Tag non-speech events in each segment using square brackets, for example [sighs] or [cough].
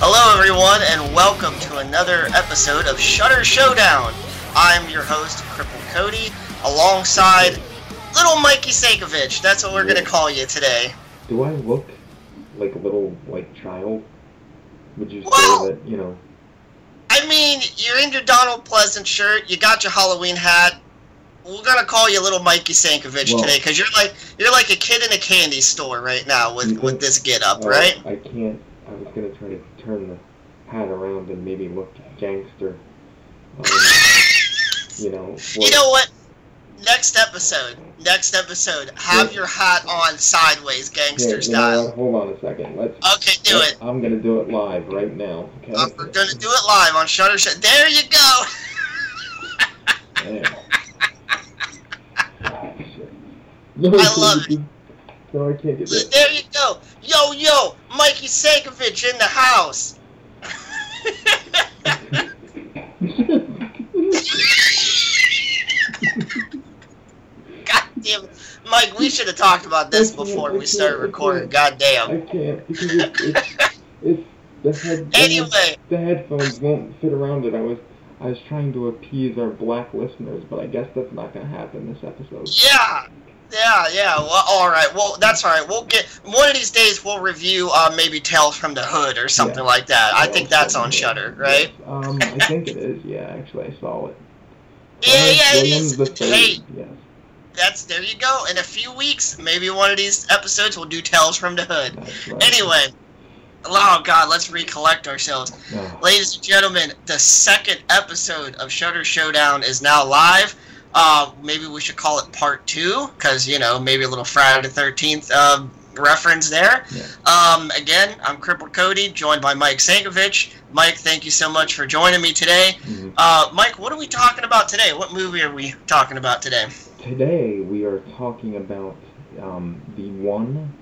Hello, everyone, and welcome to another episode of Shudder Showdown. I'm your host, Cripple Cody, alongside little Mikey Sankovic. That's what we're going to call you today. Do I look like a little like child? Would you say that you know? I mean, you're in your Donald Pleasence shirt, you got your Halloween hat. We're gonna call you little Mikey Sankovic Well- today because you're like you're like a kid in a candy store right now with You with this get up, uh, right? I can't. I was gonna try to turn the hat around and maybe look gangster. Um, [laughs] you know. You know what? Next episode, next episode, have Yeah. your hat on sideways, gangster yeah, style. what? Hold on a second. Let's. Okay, do it. I'm gonna do it live right now. Okay. Uh, we're gonna do it live on Shudder Show. There you go. [laughs] Yeah. Ah, shit. No, I love this- No, I can't get that. There you go. Yo, yo, Mikey Sankovic in the house. God damn it. Mike, we should have talked about this before we started recording. God damn. I can't because it's, it's, it's the head. Anyway, the headphones won't fit around it. I was I was trying to appease our black listeners, but I guess that's not gonna happen this episode. yeah. Yeah, yeah. Well, all right. Well, that's all right. We'll get one of these days. We'll review uh, maybe Tales from the Hood or something Yeah. like that. I Yeah, think that's on Shudder, right? Yes, Um, I think it is. Yeah, actually, I saw it. [laughs] Yeah, yeah, it is. Hey, Yes. that's there you go. In a few weeks, maybe one of these episodes we'll do Tales from the Hood. Right. Anyway, oh god, let's recollect ourselves. Ladies and gentlemen, the second episode of Shudder Showdown is now live. Uh, maybe we should call it part two, because, you know, maybe a little Friday the 13th uh, reference there. Yeah. Um, again, I'm Crippled Cody, joined by Mike Sankovic. Mike, thank you so much for joining me today. mhm. Uh, Mike, what are we talking about today? What movie are we talking about today? Today we are talking about um, the one,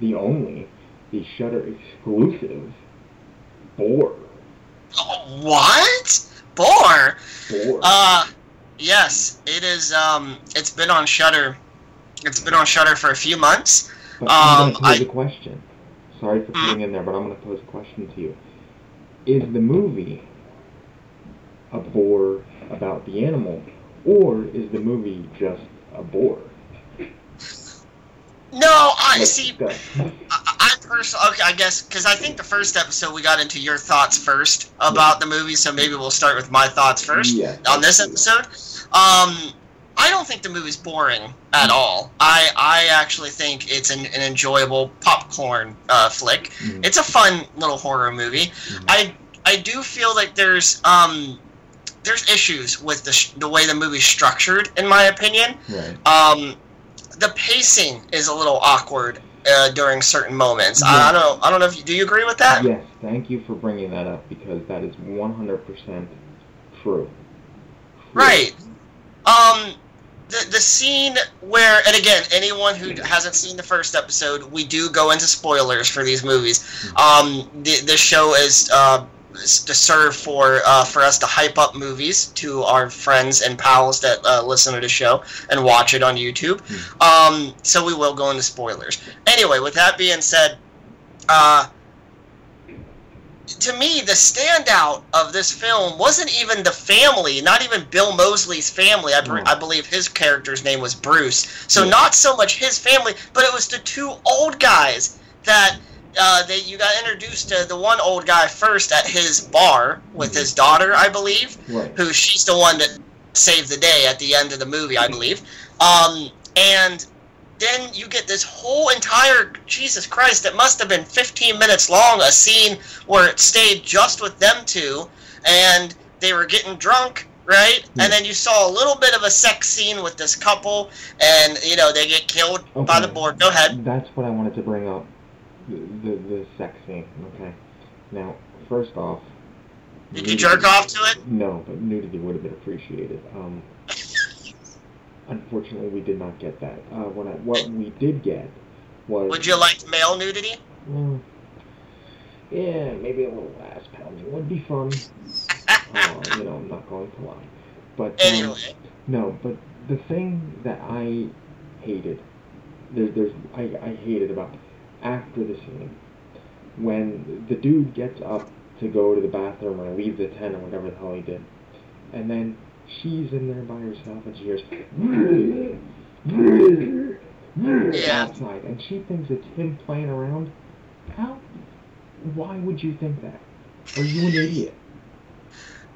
the only, the Shudder exclusive, Boar. Oh, what? Boar? Boar. Uh, yes, it is. Um, it's been on Shudder. It's been on Shudder for a few months. But I'm Um, going to pose I- a question. Sorry for putting in there, but I'm going to pose a question to you. Is the movie a bore about the animal, or is the movie just a bore? No, I see. I, I personally, okay, I guess because I think the first episode we got into your thoughts first about the movie, so maybe we'll start with my thoughts first Yeah, on this let's do that. episode. Um, I don't think the movie's boring at all. I I actually think it's an, an enjoyable popcorn uh, flick. Mm, It's a fun little horror movie. mhm. I I do feel like there's um there's issues with the sh- the way the movie's structured, in my opinion. Right. Um, the pacing is a little awkward uh, during certain moments. I, I don't I don't know if you, do you agree with that? Yes, thank you for bringing that up because that is 100% true. True. Right. Um, the the scene where, and again, anyone who hasn't seen the first episode, we do go into spoilers for these movies. Um, the the show is uh is to serve for uh, for us to hype up movies to our friends and pals that uh, listen to the show and watch it on YouTube. Um, so we will go into spoilers. Anyway, with that being said, uh, to me, the standout of this film wasn't even the family, not even Bill Moseley's family. I, br- No. I believe his character's name was Bruce. So Yeah. not so much his family, but it was the two old guys that uh, they you got introduced to the one old guy first at his bar with Mhm. his daughter, I believe Right. who she's the one that saved the day at the end of the movie, I believe. Um, and then you get this whole entire Jesus Christ, it must have been 15 minutes long, a scene where it stayed just with them two, and they were getting drunk, right? And then you saw a little bit of a sex scene with this couple, and you know they get killed by the board. Go ahead. That's what I wanted to bring up. The the, the sex scene. Okay. Now, first off. Did you jerk off to it? No, but nudity would have been appreciated. Um, unfortunately, we did not get that. Uh, what I, what we did get was. Would you like male nudity? Mm, yeah, maybe a little ass pounding would be fun. [laughs] uh, you know, I'm not going to lie. But um, no, but the thing that I hated, there, there's I, I hated about after the scene, when the dude gets up to go to the bathroom or leave the tent or whatever the hell he did, and then she's in there by herself and she hears Yeah. outside, and she thinks it's him playing around. How? Why would you think that? Are you an idiot?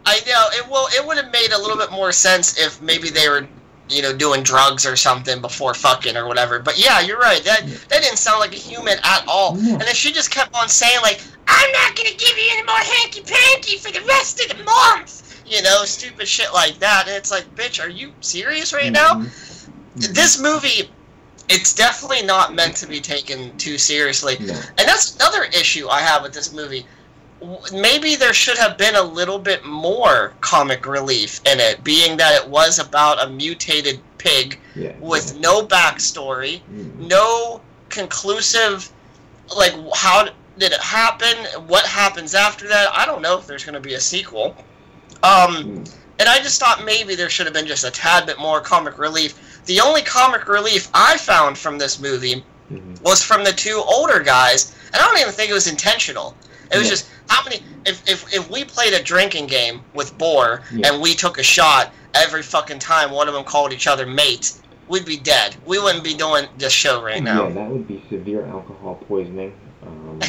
I know it. Well, it would have made a little bit more sense if maybe they were, you know, doing drugs or something before fucking or whatever. But yeah, you're right. That that didn't sound like a human at all. No. And then she just kept on saying like, "I'm not gonna give you any more hanky panky for the rest of the month." You know, stupid shit like that. And it's like, bitch, are you serious right now? Mhm. This movie, it's definitely not meant to be taken too seriously. No. And that's another issue I have with this movie. Maybe there should have been a little bit more comic relief in it, being that it was about a mutated pig Yeah. with no backstory, Mm. no conclusive, like, how did it happen? What happens after that? I don't know if there's going to be a sequel. Um, Mm. and I just thought maybe there should have been just a tad bit more comic relief. The only comic relief I found from this movie Mhm. was from the two older guys, and I don't even think it was intentional. It was Yeah. just how many. If, if if we played a drinking game with Boar Yeah. and we took a shot every fucking time one of them called each other mate, we'd be dead. We wouldn't be doing this show right now. Yeah, that would be severe alcohol poisoning. Um, [laughs]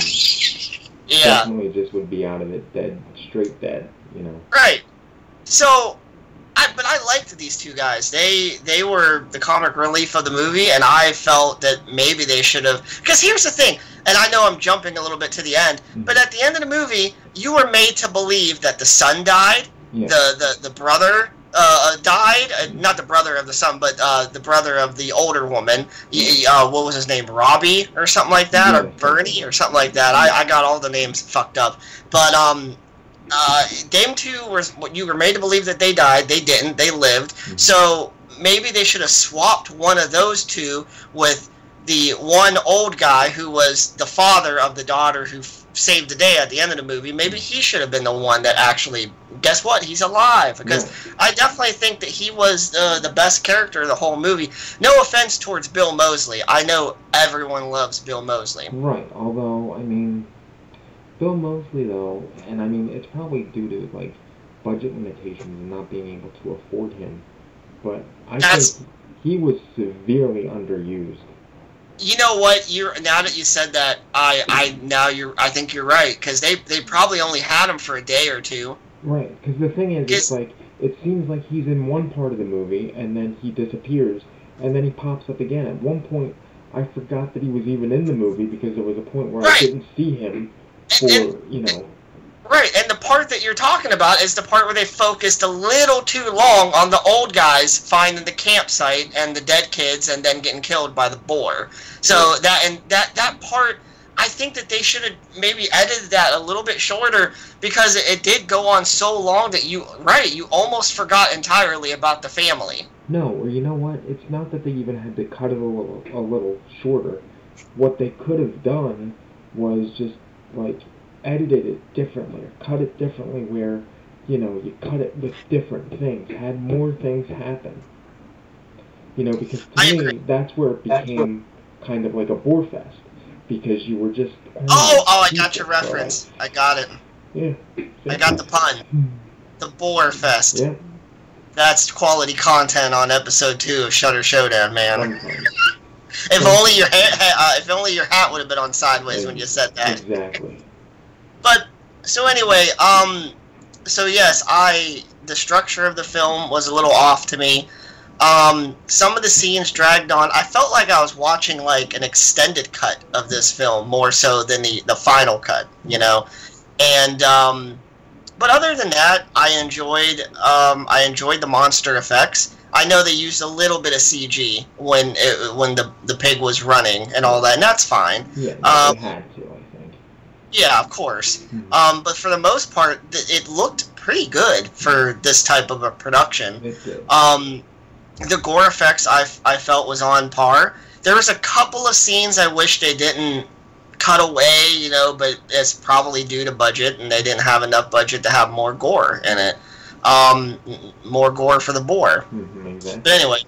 Yeah, Definitely just would be out of it dead, straight dead, you know. right. So, I but I liked these two guys. They they were the comic relief of the movie, and I felt that maybe they should have. Because here's the thing, and I know I'm jumping a little bit to the end, but at the end of the movie, you were made to believe that the son died, Yeah. the the the brother uh, died, uh, not the brother of the son, but uh, the brother of the older woman. Y- Uh, what was his name, Robbie or something like that, or Bernie or something like that. I, I got all the names fucked up, but um. Uh, Dame two was what you were made to believe that they died. They didn't. They lived. Mhm. So maybe they should have swapped one of those two with the one old guy who was the father of the daughter who f- saved the day at the end of the movie. Maybe he should have been the one that actually. Guess what? He's alive because Yeah. I definitely think that he was uh, the best character of the whole movie. No offense towards Bill Moseley. I know everyone loves Bill Moseley. Right. Although, I mean, Bill Moseley, though, and I mean, it's probably due to like budget limitations and not being able to afford him. But I That's- think he was severely underused. You know what? You're now that you said that, I I now you're I think you're right because they they probably only had him for a day or two. Right. Because the thing is, it's like it seems like he's in one part of the movie and then he disappears and then he pops up again. At one point, I forgot that he was even in the movie because there was a point where Right. I didn't see him for And, and you know. Right, and the part that you're talking about is the part where they focused a little too long on the old guys finding the campsite and the dead kids and then getting killed by the boar. So hmm. that and that that part I think that they should have maybe edited that a little bit shorter because it, it did go on so long that you right, you almost forgot entirely about the family. No, or you know what? It's not that they even had to cut it a little, a little shorter. What they could have done was just like edited it differently or cut it differently where, you know, you cut it with different things, had more things happen. You know, because to me, that's where it became kind of like a bore fest. Because you were just. Oh, oh, I got your reference. I got it. Yeah. I got the pun. The Boar Fest. Yeah. That's quality content on episode two of Shudder Showdown, man. [laughs] If only your ha- ha- uh, if only your hat would have been on sideways when you said that. Exactly. So anyway, um, so yes, I the structure of the film was a little off to me. Um, some of the scenes dragged on. I felt like I was watching like an extended cut of this film more so than the the final cut, you know. And um, but other than that, I enjoyed um, I enjoyed the monster effects. I know they used a little bit of CG when it, when the the pig was running and all that, and that's fine. Yeah, Um, had to. Yeah, of course. Mhm. Um, but for the most part, th- it looked pretty good for this type of a production. Um, the gore effects I, I felt was on par. There was a couple of scenes I wish they didn't cut away, you know, but it's probably due to budget, and they didn't have enough budget to have more gore in it. Um, more gore for the boar. Mhm. But anyway,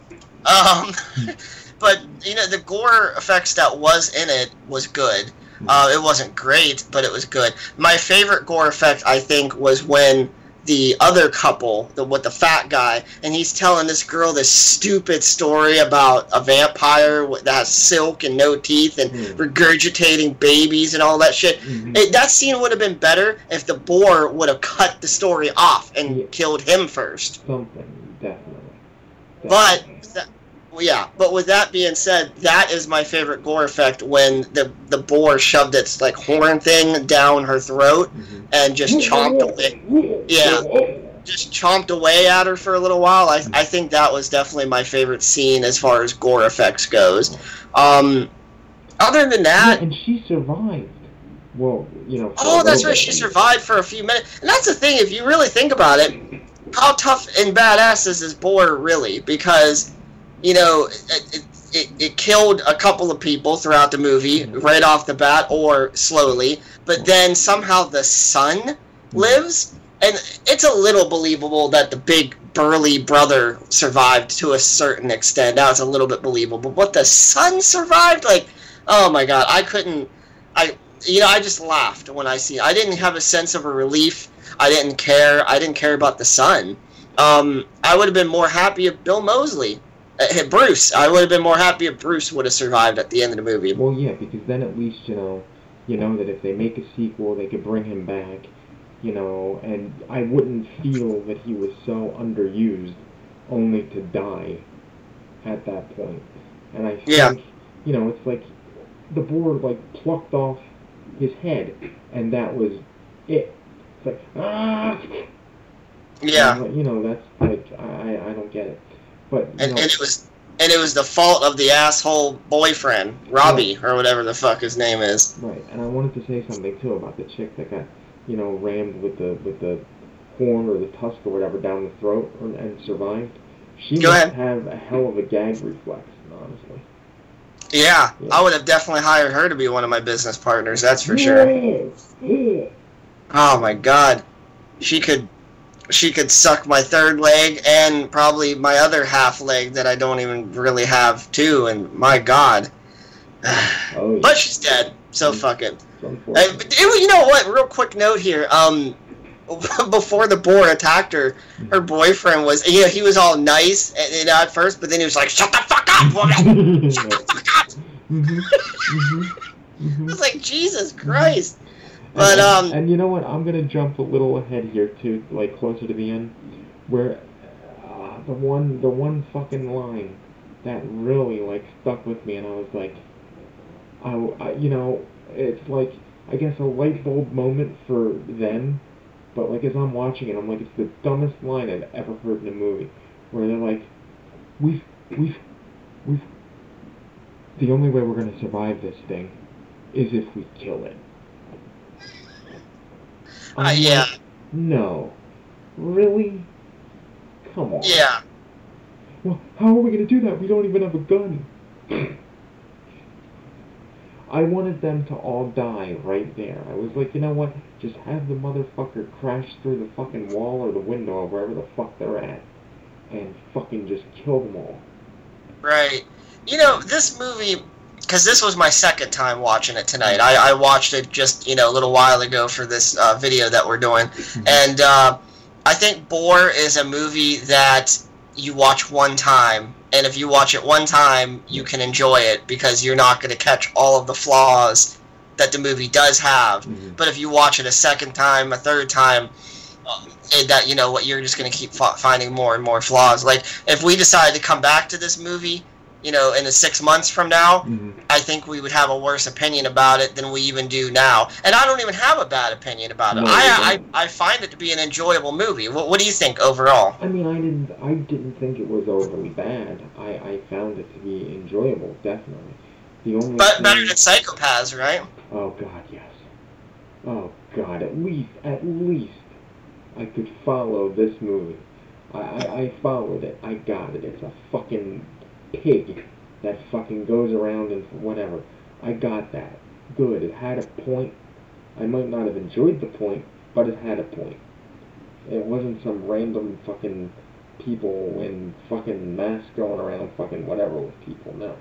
um, [laughs] but you know, the gore effects that was in it was good. Uh, it wasn't great, but it was good. My favorite gore effect, I think, was when the other couple, the with the fat guy, and he's telling this girl this stupid story about a vampire that has silk and no teeth and Hmm. regurgitating babies and all that shit. Mhm. It, that scene would have been better if the boar would have cut the story off and Yeah. killed him first. Something, definitely. But Definitely. that, well, yeah, but with that being said, that is my favorite gore effect when the the boar shoved its like horn thing down her throat Mhm. and just chomped away, Yeah. just chomped away at her for a little while. I I think that was definitely my favorite scene as far as gore effects goes. Um, other than Yeah, that, and she survived. Well, you know. Oh, that's little right. bit. She survived for a few minutes, and that's the thing. If you really think about it, how tough and badass is this boar really? Because, you know, it, it, it, it killed a couple of people throughout the movie right off the bat, or slowly. But then somehow the son lives, and it's a little believable that the big burly brother survived to a certain extent. Now it's a little bit believable, but what the son survived. Like, oh my god, I couldn't. I you know, I just laughed when I see. I didn't have a sense of a relief. I didn't care. I didn't care about the son. Um, I would have been more happy if Bill Moseley, uh, Bruce. I would have been more happy if Bruce would have survived at the end of the movie. Well, yeah, because then at least you know, you know that if they make a sequel, they could bring him back. You know, and I wouldn't feel that he was so underused, only to die at that point. And I think, Yeah. you know, it's like the board like plucked off his head, and that was it. It's like ah. Yeah, you know, that's like I I don't get it. But and, and it was and it was the fault of the asshole boyfriend Robbie or whatever the fuck his name is. Right, and I wanted to say something too about the chick that got, you know, rammed with the with the horn or the tusk or whatever down the throat or, and survived. She Go must ahead. have a hell of a gag reflex, honestly. Yeah, Yeah. I would have definitely hired her to be one of my business partners. That's for sure. Yes, yes. Oh my god. She could she could suck my third leg and probably my other half leg that I don't even really have too and my god. [sighs] Oh, but she's dead, so Mm. fuck it. It's unfortunate. but it- you know what? Real quick note here. Um [laughs] before the boar attacked her, her boyfriend was you know, he was all nice and, you know, at first, but then he was like, Shut the fuck up, [laughs] woman! Shut the fuck up! Mhm, mhm, [laughs] I mhm. was like, Jesus Christ. But and, um and you know what? I'm gonna jump a little ahead here to like closer to the end, where uh, the one the one fucking line that really like stuck with me, and I was like, I, I you know, it's like I guess a light bulb moment for them, but like as I'm watching it, I'm like, it's the dumbest line I've ever heard in a movie, where they're like, we've we've we've the only way we're gonna survive this thing is if we kill it. Uh, I'm yeah. like, no. Really? Come on. Yeah. Well, how are we going to do that? We don't even have a gun. I wanted them to all die right there. I was like, you know what? Just have the motherfucker crash through the fucking wall or the window or wherever the fuck they're at. And fucking just kill them all. Right. You know, this movie, because this was my second time watching it tonight. I, I watched it just, you know, a little while ago for this uh, video that we're doing. And uh, I think Boar is a movie that you watch one time. And if you watch it one time, you can enjoy it because you're not going to catch all of the flaws that the movie does have. Mhm. But if you watch it a second time, a third time, uh, that you know what you're just going to keep fi- finding more and more flaws. Like if we decide to come back to this movie you know, in the six months from now, Mhm. I think we would have a worse opinion about it than we even do now. And I don't even have a bad opinion about it. No, I. I I find it to be an enjoyable movie. What, what do you think overall? I mean, I didn't. I didn't think it was overly bad. I, I found it to be enjoyable, definitely. The only But thing, better than Psychopaths, right? Oh God, yes. Oh God, at least, at least, I could follow this movie. I, I, I followed it. I got it. It's a fucking pig that fucking goes around and whatever. I got that. Good. It had a point. I might not have enjoyed the point, but it had a point. It wasn't some random fucking people in fucking masks going around fucking whatever with people. No.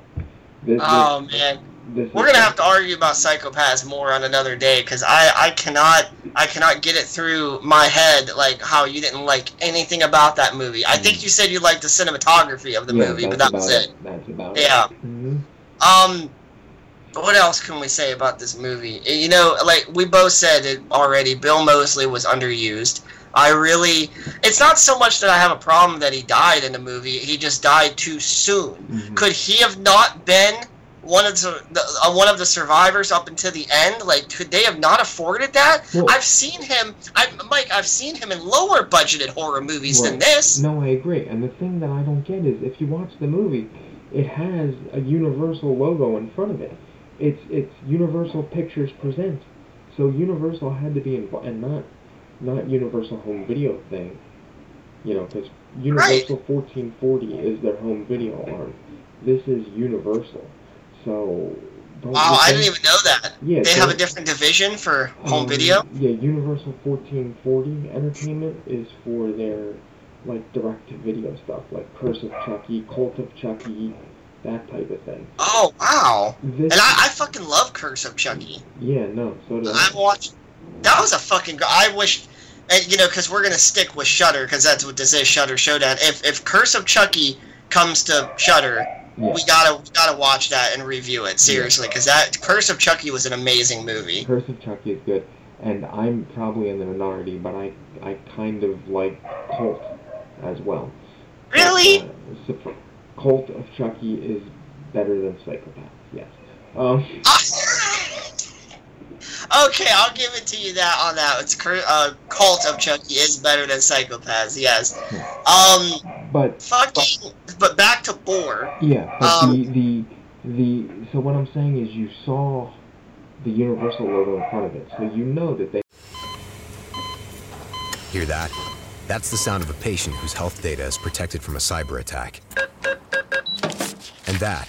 This, Oh man, this, this we're gonna have to argue about Psychopaths more on another day because I I cannot I cannot get it through my head like how you didn't like anything about that movie. I think you said you liked the cinematography of the Yeah, movie, but that's that was about it. That's about Yeah. it. hmm Um, what else can we say about this movie? You know, like we both said it already. Bill Moseley was underused. I really, it's not so much that I have a problem that he died in the movie. He just died too soon. Mhm. Could he have not been one of the, the uh, one of the survivors up until the end? Like, could they have not afforded that? Well- I've seen him. I, Mike, I've seen him in lower budgeted horror movies than this. No, I agree. And the thing that I don't get is if you watch the movie, it has a Universal logo in front of it. It's it's Universal Pictures Presents. So Universal had to be involved, and not not Universal Home Video thing. You know, because Universal 1440 is their home video arm. This is Universal. So. Don't Wow, I didn't even know that. Yeah, They have a different division for home Um, video. Yeah, Universal 1440 Entertainment is for their like direct-to-video stuff, like Curse of Chucky, Cult of Chucky, that type of thing. Oh wow! This, And I, I fucking love Curse of Chucky. yeah, no, so do I've I. watched. That was a fucking. I wish, and you know, because we're gonna stick with Shudder, because that's what this is, Shudder Showdown. If if Curse of Chucky comes to Shudder, Yeah, we gotta we gotta watch that and review it seriously, because that Curse of Chucky was an amazing movie. Curse of Chucky is good, and I'm probably in the minority, but I I kind of like Cult as well. Really? But, uh, Cult of Chucky is better than Psychopath. Yes. Um. [laughs] okay, I'll give it to you that on that. It's Cur- uh, Cult of Chucky is better than Psychopaths. Yes. Um, But fucking. But back to Boar. Yeah, but Um, the, the the so what I'm saying is you saw the Universal logo in front of it, so you know that they Hear that? That's the sound of a patient whose health data is protected from a cyber attack. And that,